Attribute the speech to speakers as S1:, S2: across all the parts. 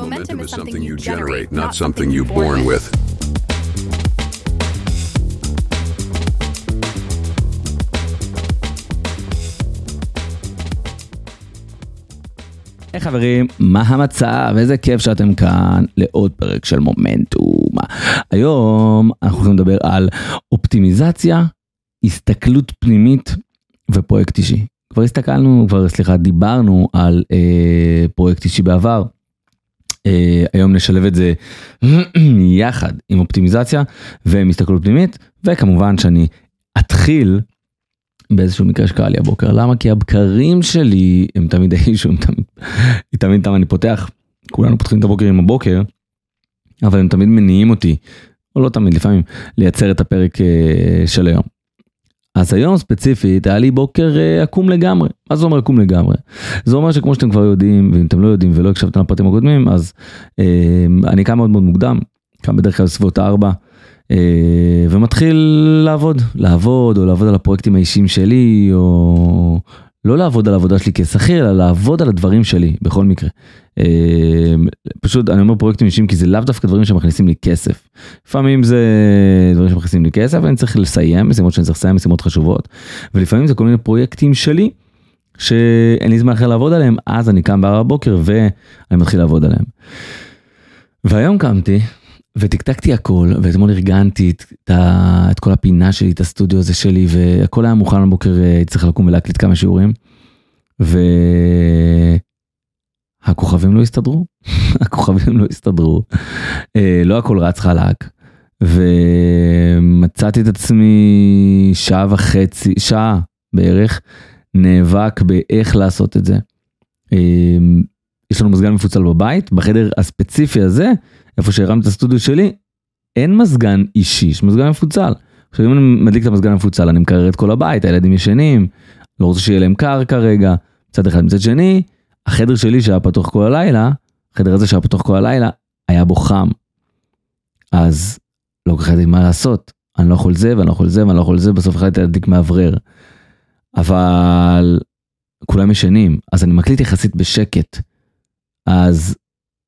S1: Momentum is something you generate, not something you're born with.
S2: היי חברים, מה המצב? איזה כיף שאתם כאן לעוד פרק של מומנטום. היום אנחנו הולכים לדבר על אופטימיזציה, הסתכלות פנימית ופרויקט אישי. כבר הסתכלנו, כבר סליחה, דיברנו על אה, פרויקט אישי בעבר. אה, היום נשלב את זה יחד עם אופטימיזציה ועם הסתכלות פנימית, וכמובן שאני אתחיל באיזשהו מקרה שקרה לי הבוקר. למה? כי הבקרים שלי הם תמיד האישו, הם תמיד, תמיד תמיד אני פותח, כולנו פותחים את הבוקר עם הבוקר, אבל הם תמיד מניעים אותי, או לא תמיד, לפעמים, לייצר את הפרק אה, של היום. אז היום ספציפית היה לי בוקר אה, עקום לגמרי. מה זה אומר עקום לגמרי? זה אומר שכמו שאתם כבר יודעים, ואם אתם לא יודעים ולא הקשבתם לפרטים הקודמים, אז אה, אני קם מאוד מאוד מוקדם, קם בדרך כלל סביבות הארבע. אה, ומתחיל לעבוד, לעבוד או לעבוד על הפרויקטים האישיים שלי או לא לעבוד על העבודה שלי כשכיר אלא לעבוד על הדברים שלי בכל מקרה. אה, פשוט אני אומר פרויקטים אישיים כי זה לאו דווקא דברים שמכניסים לי כסף. לפעמים זה דברים שמכניסים לי כסף ואני צריך לסיים משימות שאני צריך לסיים משימות חשובות ולפעמים זה כל מיני פרויקטים שלי שאין לי זמן אחר לעבוד עליהם אז אני קם בארבע בבוקר ואני מתחיל לעבוד עליהם. והיום קמתי ותקתקתי הכל, ואתמול ארגנתי את, את, את כל הפינה שלי, את הסטודיו הזה שלי, והכל היה מוכן לבוקר, אה, הייתי צריך לקום ולהקליט כמה שיעורים. והכוכבים לא הסתדרו, הכוכבים לא הסתדרו, אה, לא הכל רץ חלק, ומצאתי את עצמי שעה וחצי, שעה בערך, נאבק באיך לעשות את זה. אה, יש לנו מזגן מפוצל בבית, בחדר הספציפי הזה, איפה שהרמתי את הסטודיו שלי, אין מזגן אישי, יש מזגן מפוצל. עכשיו אם אני מדליק את המזגן המפוצל, אני מקרר את כל הבית, הילדים ישנים, לא רוצה שיהיה להם קר כרגע, מצד אחד. מצד שני, החדר שלי שהיה פתוח כל הלילה, החדר הזה שהיה פתוח כל הלילה, היה בו חם. אז לא כל כך ידעתי מה לעשות, אני לא יכול זה ואני לא יכול זה ואני לא יכול זה, בסוף החלטתי להדליק מאוורר. אבל כולם ישנים, אז אני מקליט יחסית בשקט. אז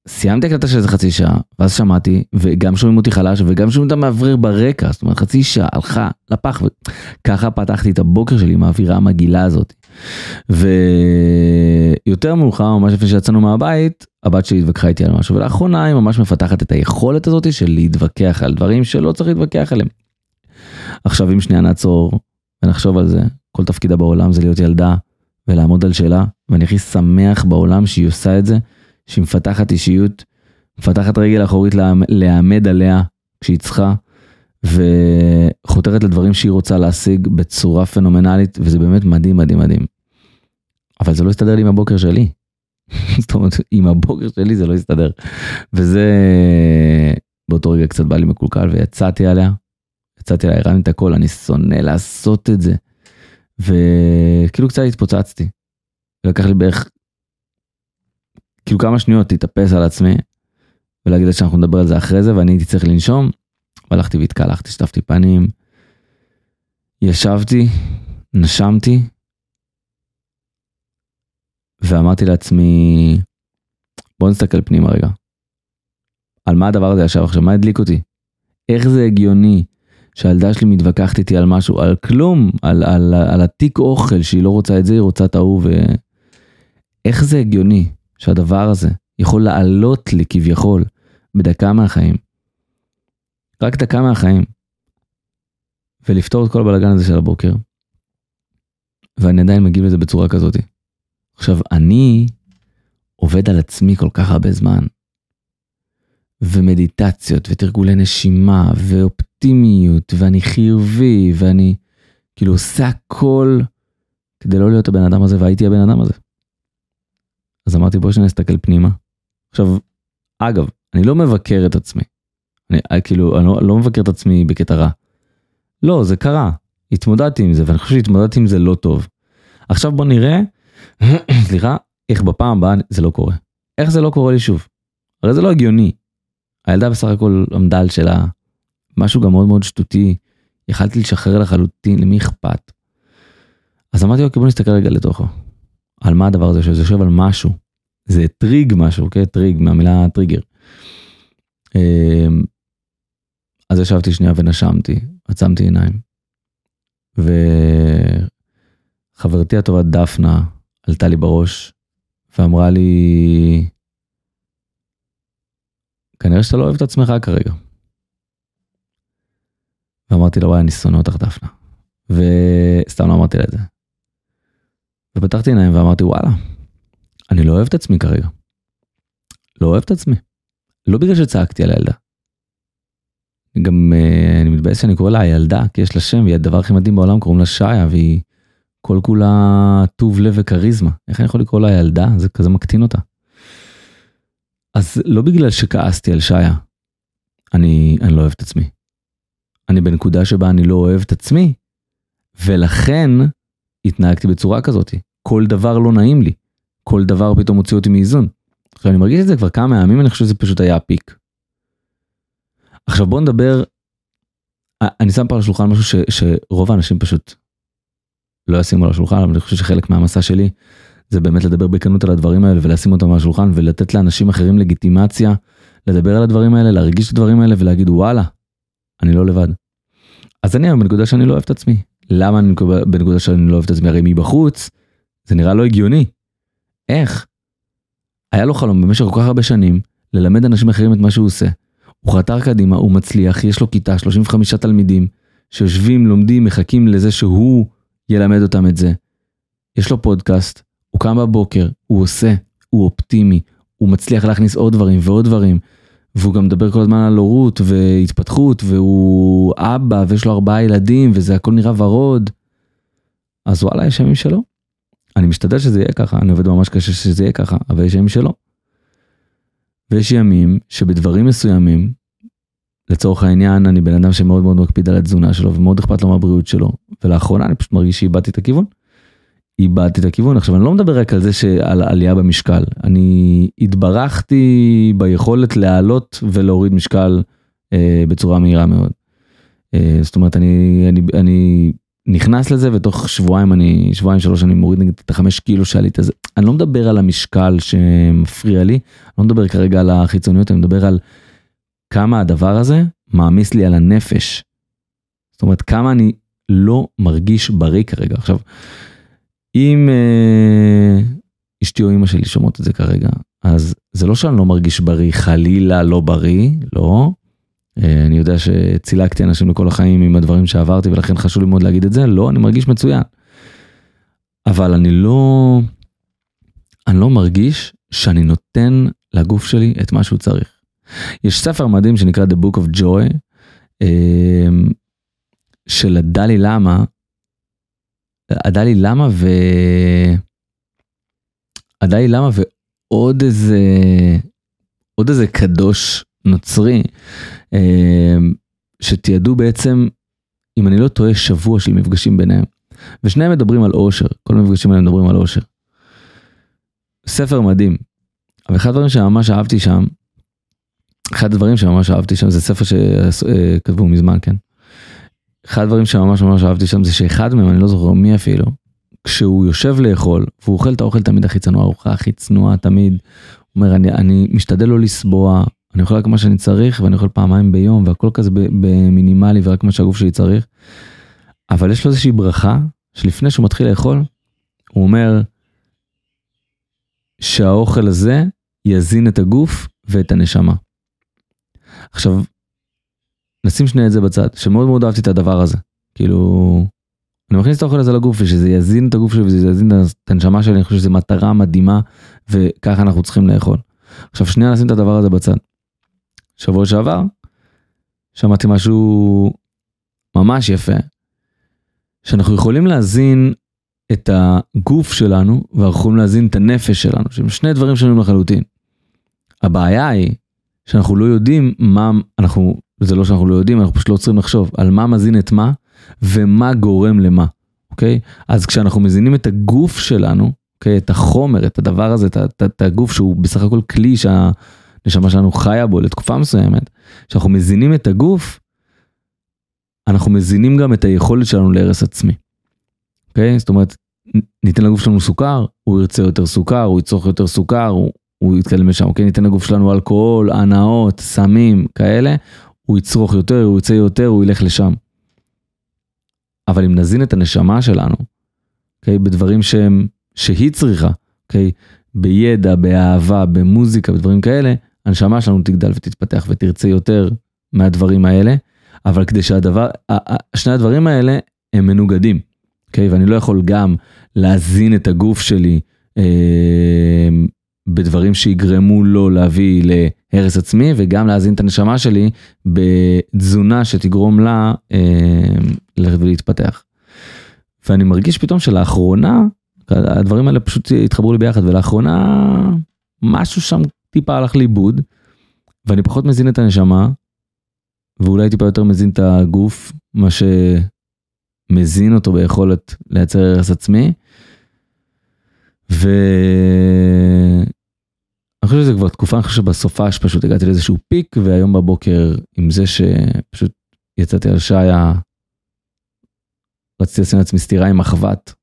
S2: סיימתי הקלטה של איזה חצי שעה, ואז שמעתי, וגם שומעים אותי חלש, וגם שומעים את המאוורר ברקע, זאת אומרת חצי שעה הלכה לפח, וככה פתחתי את הבוקר שלי עם האווירה המגעילה הזאת. ויותר מאוחר, ממש לפני שיצאנו מהבית, הבת שלי התווכחה איתי על משהו, ולאחרונה היא ממש מפתחת את היכולת הזאת של להתווכח על דברים שלא צריך להתווכח עליהם. עכשיו אם שנייה נעצור ונחשוב על זה, כל תפקידה בעולם זה להיות ילדה ולעמוד על שאלה, ואני הכי שמח בעולם שהיא עושה את זה. שהיא מפתחת אישיות, מפתחת רגל אחורית להעמד עליה כשהיא צריכה, וחותרת לדברים שהיא רוצה להשיג בצורה פנומנלית, וזה באמת מדהים מדהים מדהים. אבל זה לא הסתדר לי עם הבוקר שלי. זאת אומרת, עם הבוקר שלי זה לא הסתדר. וזה, באותו רגע קצת בא לי מקולקל ויצאתי עליה. יצאתי עליה, הרמתי את הכל, אני שונא לעשות את זה. וכאילו קצת התפוצצתי. לקח לי בערך כאילו כמה שניות להתאפס על עצמי ולהגיד לה שאנחנו נדבר על זה אחרי זה ואני הייתי צריך לנשום. והלכתי והתקלחתי, שטפתי פנים, ישבתי, נשמתי ואמרתי לעצמי בוא נסתכל פנימה רגע. על מה הדבר הזה ישב עכשיו, מה הדליק אותי? איך זה הגיוני שהילדה שלי מתווכחת איתי על משהו, על כלום, על, על, על התיק אוכל שהיא לא רוצה את זה, היא רוצה את ההוא ו... איך זה הגיוני שהדבר הזה יכול לעלות לי כביכול בדקה מהחיים. רק דקה מהחיים. ולפתור את כל הבלאגן הזה של הבוקר. ואני עדיין מגיב לזה בצורה כזאת. עכשיו, אני עובד על עצמי כל כך הרבה זמן. ומדיטציות, ותרגולי נשימה, ואופטימיות, ואני חיובי, ואני כאילו עושה הכל כדי לא להיות הבן אדם הזה, והייתי הבן אדם הזה. אז אמרתי בואי שניה נסתכל פנימה. עכשיו, אגב, אני לא מבקר את עצמי. אני אה, כאילו, אני לא, לא מבקר את עצמי בקטע רע. לא, זה קרה. התמודדתי עם זה, ואני חושב שהתמודדתי עם זה לא טוב. עכשיו בוא נראה, סליחה, איך בפעם הבאה זה לא קורה. איך זה לא קורה לי שוב? הרי זה לא הגיוני. הילדה בסך הכל עמדה על שלה, משהו גם מאוד מאוד שטותי, יכלתי לשחרר לחלוטין, למי אכפת? אז אמרתי אוקיי בוא נסתכל רגע לתוכו. על מה הדבר הזה, שזה יושב על משהו זה טריג משהו, אוקיי? טריג, מהמילה טריגר. אמ, אז ישבתי שנייה ונשמתי, עצמתי עיניים. וחברתי הטובה דפנה עלתה לי בראש ואמרה לי, כנראה שאתה לא אוהב את עצמך כרגע. ואמרתי לה, וואי, אני שונא אותך דפנה. וסתם לא אמרתי לה את זה. ופתחתי עיניים ואמרתי, וואלה, אני לא אוהב את עצמי כרגע. לא אוהב את עצמי. לא בגלל שצעקתי על הילדה. גם uh, אני מתבאס שאני קורא לה הילדה, כי יש לה שם, והיא הדבר הכי מדהים בעולם, קוראים לה שעיה, והיא כל כולה טוב לב וכריזמה. איך אני יכול לקרוא לה ילדה? זה כזה מקטין אותה. אז לא בגלל שכעסתי על שעיה, אני, אני לא אוהב את עצמי. אני בנקודה שבה אני לא אוהב את עצמי, ולכן התנהגתי בצורה כזאת. כל דבר לא נעים לי. כל דבר פתאום מוציא אותי מאיזון. עכשיו אני מרגיש את זה כבר כמה ימים, אני חושב שזה פשוט היה הפיק. עכשיו בוא נדבר, אני שם פה על השולחן משהו ש, שרוב האנשים פשוט לא ישימו על השולחן, אבל אני חושב שחלק מהמסע שלי זה באמת לדבר בכנות על הדברים האלה ולשים אותם על השולחן ולתת לאנשים אחרים לגיטימציה לדבר על הדברים האלה, להרגיש את הדברים האלה ולהגיד וואלה, אני לא לבד. אז אני היום בנקודה שאני לא אוהב את עצמי. למה אני בנקודה שאני לא אוהב את עצמי? הרי מבחוץ זה נראה לא הגיוני. איך? היה לו חלום במשך כל כך הרבה שנים ללמד אנשים אחרים את מה שהוא עושה. הוא חתר קדימה, הוא מצליח, יש לו כיתה, 35 תלמידים שיושבים, לומדים, מחכים לזה שהוא ילמד אותם את זה. יש לו פודקאסט, הוא קם בבוקר, הוא עושה, הוא אופטימי, הוא מצליח להכניס עוד דברים ועוד דברים. והוא גם מדבר כל הזמן על הורות והתפתחות והוא אבא ויש לו ארבעה ילדים וזה הכל נראה ורוד. אז וואלה יש ימים שלו. אני משתדל שזה יהיה ככה, אני עובד ממש קשה שזה יהיה ככה, אבל יש ימים שלא. ויש ימים שבדברים מסוימים, לצורך העניין, אני בן אדם שמאוד מאוד מקפיד על התזונה שלו ומאוד אכפת לו מהבריאות שלו, ולאחרונה אני פשוט מרגיש שאיבדתי את הכיוון. איבדתי את הכיוון. עכשיו אני לא מדבר רק על זה שעל עלייה במשקל, אני התברכתי ביכולת להעלות ולהוריד משקל אה, בצורה מהירה מאוד. אה, זאת אומרת אני, אני, אני נכנס לזה ותוך שבועיים אני שבועיים שלוש אני מוריד נגיד את החמש קילו שעלית אז אני לא מדבר על המשקל שמפריע לי אני לא מדבר כרגע על החיצוניות אני מדבר על כמה הדבר הזה מעמיס לי על הנפש. זאת אומרת כמה אני לא מרגיש בריא כרגע עכשיו. אם אה, אשתי או אמא שלי שומעות את זה כרגע אז זה לא שאני לא מרגיש בריא חלילה לא בריא לא אה, אני יודע שצילקתי אנשים לכל החיים עם הדברים שעברתי ולכן חשוב לי מאוד להגיד את זה, לא, אני מרגיש מצוין. אבל אני לא, אני לא מרגיש שאני נותן לגוף שלי את מה שהוא צריך. יש ספר מדהים שנקרא The Book of Joy, אה, של הדלי למה, הדלי למה ו... הדלי למה ועוד איזה, עוד איזה קדוש נוצרי אמ, שתיעדו בעצם, אם אני לא טועה, שבוע של מפגשים ביניהם. ושניהם מדברים על אושר, כל המפגשים האלה מדברים על אושר. ספר מדהים. אבל אחד הדברים שממש אהבתי שם, אחד הדברים שממש אהבתי שם, זה ספר שכתבו מזמן, כן? אחד הדברים שממש ממש אהבתי שם זה שאחד מהם, אני לא זוכר מי אפילו, כשהוא יושב לאכול, והוא אוכל את האוכל תמיד הכי צנוע, הארוחה הכי צנועה תמיד, הוא אומר, אני, אני משתדל לא לסבוע, אני אוכל רק מה שאני צריך ואני אוכל פעמיים ביום והכל כזה במינימלי ורק מה שהגוף שלי צריך. אבל יש לו איזושהי ברכה שלפני שהוא מתחיל לאכול, הוא אומר שהאוכל הזה יזין את הגוף ואת הנשמה. עכשיו, נשים שנייה את זה בצד, שמאוד מאוד אהבתי את הדבר הזה. כאילו, אני מכניס את האוכל הזה לגוף ושזה יזין את הגוף שלי וזה יזין את הנשמה שלי, אני חושב שזו מטרה מדהימה וככה אנחנו צריכים לאכול. עכשיו שנייה נשים את הדבר הזה בצד. שבוע שעבר, שמעתי משהו ממש יפה, שאנחנו יכולים להזין את הגוף שלנו ואנחנו יכולים להזין את הנפש שלנו, שהם שני דברים שונים לחלוטין. הבעיה היא שאנחנו לא יודעים מה אנחנו, זה לא שאנחנו לא יודעים, אנחנו פשוט לא צריכים לחשוב על מה מזין את מה ומה גורם למה, אוקיי? אז כשאנחנו מזינים את הגוף שלנו, אוקיי? את החומר, את הדבר הזה, את, את, את הגוף שהוא בסך הכל כלי שה... הנשמה שלנו חיה בו לתקופה מסוימת, כשאנחנו מזינים את הגוף, אנחנו מזינים גם את היכולת שלנו להרס עצמי. אוקיי? זאת אומרת, ניתן לגוף שלנו סוכר, הוא ירצה יותר סוכר, הוא יצרוך יותר סוכר, הוא, הוא יתקדם לשם, אוקיי? ניתן לגוף שלנו אלכוהול, הנאות, סמים, כאלה, הוא יצרוך יותר, הוא יצא יותר, הוא ילך לשם. אבל אם נזין את הנשמה שלנו, אוקיי? בדברים שהם, שהיא צריכה, אוקיי? בידע, באהבה, במוזיקה, בדברים כאלה, הנשמה שלנו תגדל ותתפתח ותרצה יותר מהדברים האלה, אבל כדי שהדבר, שני הדברים האלה הם מנוגדים, אוקיי? ואני לא יכול גם להזין את הגוף שלי אה, בדברים שיגרמו לו להביא להרס עצמי, וגם להזין את הנשמה שלי בתזונה שתגרום לה אה, להתפתח. ואני מרגיש פתאום שלאחרונה, הדברים האלה פשוט התחברו לי ביחד, ולאחרונה משהו שם טיפה הלך לאיבוד, ואני פחות מזין את הנשמה, ואולי טיפה יותר מזין את הגוף, מה שמזין אותו ביכולת לייצר הרס עצמי. ו... אני חושב שזה כבר תקופה, אני חושב שבסופה שפשוט הגעתי לאיזשהו פיק, והיום בבוקר עם זה שפשוט יצאתי על שעיה, רציתי לשים לעצמי סטירה עם מחבת,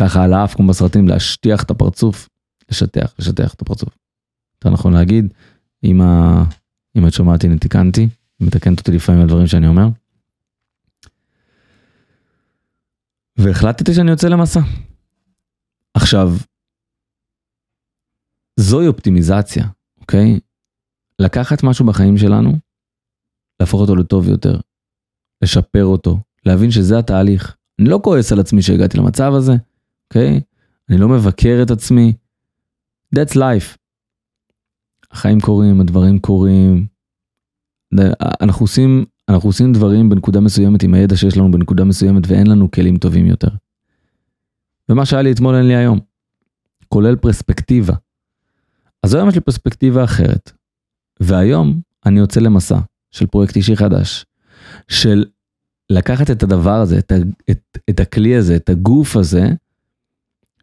S2: ככה על האף כמו בסרטים, להשטיח את הפרצוף, לשטח, לשטח את הפרצוף. יותר נכון להגיד, אם, ה... אם את שומעת הנה תיקנתי, מתקנת אותי לפעמים על דברים שאני אומר. והחלטתי שאני יוצא למסע. עכשיו, זוהי אופטימיזציה, אוקיי? לקחת משהו בחיים שלנו, להפוך אותו לטוב יותר, לשפר אותו, להבין שזה התהליך. אני לא כועס על עצמי שהגעתי למצב הזה, אוקיי? אני לא מבקר את עצמי. That's life. החיים קורים, הדברים קורים. אנחנו עושים, אנחנו עושים דברים בנקודה מסוימת עם הידע שיש לנו בנקודה מסוימת ואין לנו כלים טובים יותר. ומה שהיה לי אתמול אין לי היום. כולל פרספקטיבה. אז היום יש לי פרספקטיבה אחרת. והיום אני יוצא למסע של פרויקט אישי חדש. של לקחת את הדבר הזה, את, את, את הכלי הזה, את הגוף הזה,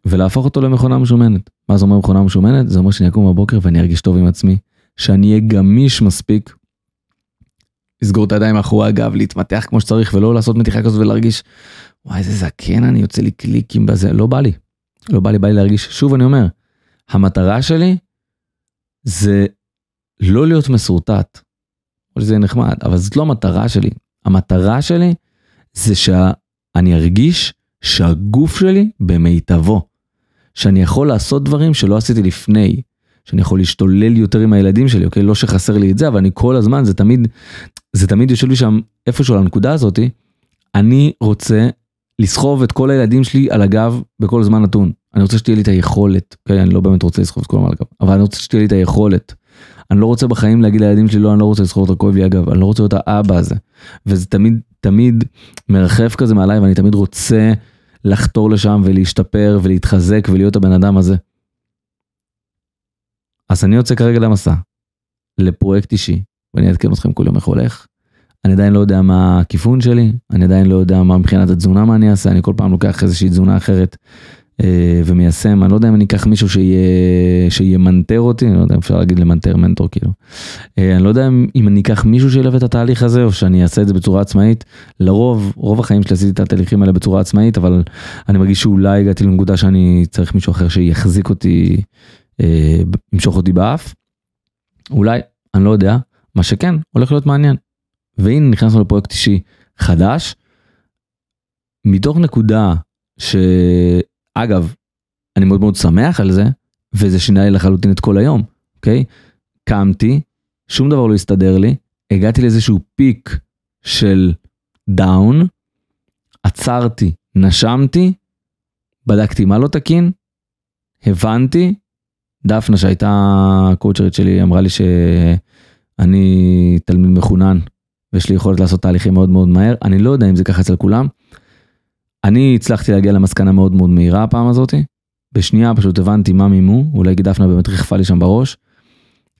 S2: ולהפוך אותו למכונה משומנת. מה זה אומר מכונה משומנת? זה אומר שאני אקום בבוקר ואני ארגיש טוב עם עצמי. שאני אהיה גמיש מספיק. לסגור את הידיים מאחורי הגב, להתמתח כמו שצריך ולא לעשות מתיחה כזאת ולהרגיש, וואי איזה זקן אני, יוצא לי קליקים בזה, לא בא לי. לא בא לי, בא לי להרגיש, שוב אני אומר, המטרה שלי זה לא להיות מסורטט. זה נחמד, אבל זאת לא המטרה שלי. המטרה שלי זה שאני ארגיש שהגוף שלי במיטבו. שאני יכול לעשות דברים שלא עשיתי לפני. שאני יכול להשתולל יותר עם הילדים שלי, אוקיי? לא שחסר לי את זה, אבל אני כל הזמן, זה תמיד, זה תמיד יושב לי שם איפשהו על הנקודה הזאתי. אני רוצה לסחוב את כל הילדים שלי על הגב בכל זמן נתון. אני רוצה שתהיה לי את היכולת, אוקיי? אני לא באמת רוצה לסחוב את כולם על הגב, אבל אני רוצה שתהיה לי את היכולת. אני לא רוצה בחיים להגיד לילדים שלי, לא, אני לא רוצה לסחוב אותו כואב לי הגב, אני לא רוצה להיות האבא הזה. וזה תמיד, תמיד מרחף כזה מעליי, ואני תמיד רוצה לחתור לשם ולהשתפר ולהתחזק ולהיות הבן אדם הזה. אז אני יוצא כרגע למסע, לפרויקט אישי, ואני אעדכן אתכם כל יום איך הולך. אני עדיין לא יודע מה הכיוון שלי, אני עדיין לא יודע מה מבחינת התזונה מה אני אעשה, אני כל פעם לוקח איזושהי תזונה אחרת אה, ומיישם, אני לא יודע אם אני אקח מישהו שימנטר אותי, אני לא יודע אם אפשר להגיד למנטר מנטור כאילו. אה, אני לא יודע אם אני אקח מישהו שילווה את התהליך הזה או שאני אעשה את זה בצורה עצמאית. לרוב, רוב החיים שלי עשיתי את התהליכים האלה בצורה עצמאית, אבל אני מרגיש שאולי הגעתי לנקודה שאני צריך מישהו אחר שיחזיק אותי, אה, ימשוך אותי באף. אולי, אני לא יודע, מה שכן, הולך להיות מעניין. והנה נכנסנו לפרויקט אישי חדש, מתוך נקודה ש... אגב, אני מאוד מאוד שמח על זה, וזה שינה לי לחלוטין את כל היום, אוקיי? קמתי, שום דבר לא הסתדר לי, הגעתי לאיזשהו פיק של דאון, עצרתי, נשמתי, בדקתי מה לא תקין, הבנתי, דפנה שהייתה הקואוצ'רית שלי אמרה לי שאני תלמיד מחונן ויש לי יכולת לעשות תהליכים מאוד מאוד מהר, אני לא יודע אם זה ככה אצל כולם, אני הצלחתי להגיע למסקנה מאוד מאוד מהירה הפעם הזאתי. בשנייה פשוט הבנתי מה מימו, אולי דפנה באמת ריחפה לי שם בראש.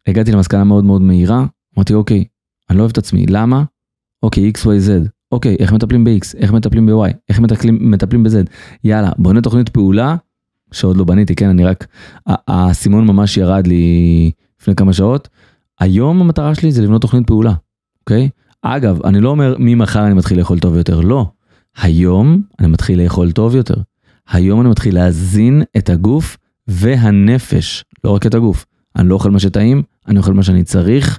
S2: הגעתי למסקנה מאוד מאוד מהירה, אמרתי אוקיי, אני לא אוהב את עצמי, למה? אוקיי, XYZ, אוקיי, איך מטפלים ב-X, איך מטפלים ב-Y, איך מטפלים, מטפלים ב-Z, יאללה, בונה תוכנית פעולה, שעוד לא בניתי, כן, אני רק, האסימון ממש ירד לי לפני כמה שעות. היום המטרה שלי זה לבנות תוכנית פעולה, אוקיי? אגב, אני לא אומר ממחר אני מתחיל לאכול טוב יותר, לא. היום אני מתחיל לאכול טוב יותר. היום אני מתחיל להזין את הגוף והנפש, לא רק את הגוף, אני לא אוכל מה שטעים, אני אוכל מה שאני צריך,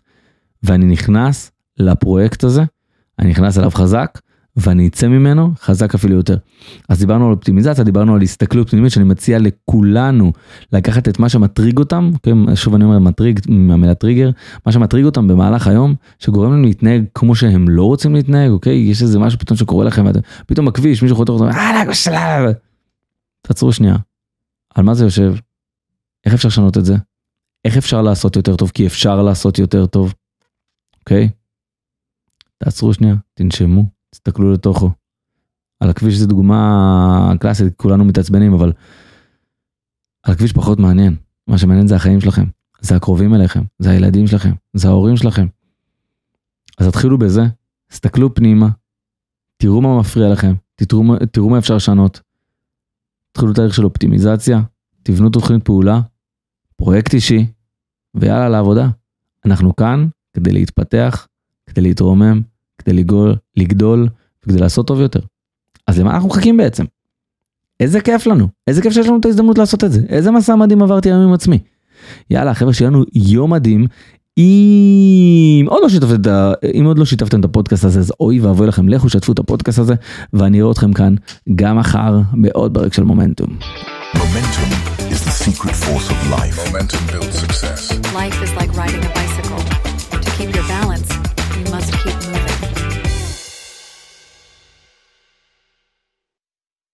S2: ואני נכנס לפרויקט הזה, אני נכנס אליו חזק, ואני אצא ממנו חזק אפילו יותר. אז דיברנו על אופטימיזציה, דיברנו על הסתכלות פנימית שאני מציע לכולנו לקחת את מה שמטריג אותם, כן, שוב אני אומר מטריג מהמילה טריגר, מה שמטריג אותם במהלך היום, שגורם להם להתנהג כמו שהם לא רוצים להתנהג, אוקיי? יש איזה משהו פתאום שקורה לכם, ואתם פתאום בכביש מישהו חותר אותם, אה, תעצרו שנייה, על מה זה יושב? איך אפשר לשנות את זה? איך אפשר לעשות יותר טוב? כי אפשר לעשות יותר טוב, אוקיי? תעצרו שנייה, תנשמו, תסתכלו לתוכו. על הכביש זו דוגמה קלאסית, כולנו מתעצבנים, אבל על הכביש פחות מעניין. מה שמעניין זה החיים שלכם, זה הקרובים אליכם, זה הילדים שלכם, זה ההורים שלכם. אז תתחילו בזה, תסתכלו פנימה, תראו מה מפריע לכם, תראו, תראו מה אפשר לשנות. תתחילו תהליך של אופטימיזציה, תבנו תוכנית פעולה, פרויקט אישי, ויאללה לעבודה. אנחנו כאן כדי להתפתח, כדי להתרומם, כדי לגדול, לגדול וכדי לעשות טוב יותר. אז למה אנחנו מחכים בעצם? איזה כיף לנו, איזה כיף שיש לנו את ההזדמנות לעשות את זה, איזה מסע מדהים עברתי היום עם עצמי. יאללה חבר'ה שיהיה לנו יום מדהים. אם עוד לא שיתפתם את, אם עוד לא שיתפתם את הפודקאסט הזה אז אוי ואבוי לכם לכו שתפו את הפודקאסט הזה ואני אראה אתכם כאן גם מחר בעוד פרק של מומנטום.
S3: Momentum is the secret force of life.
S1: Momentum builds success.
S4: Life is like riding a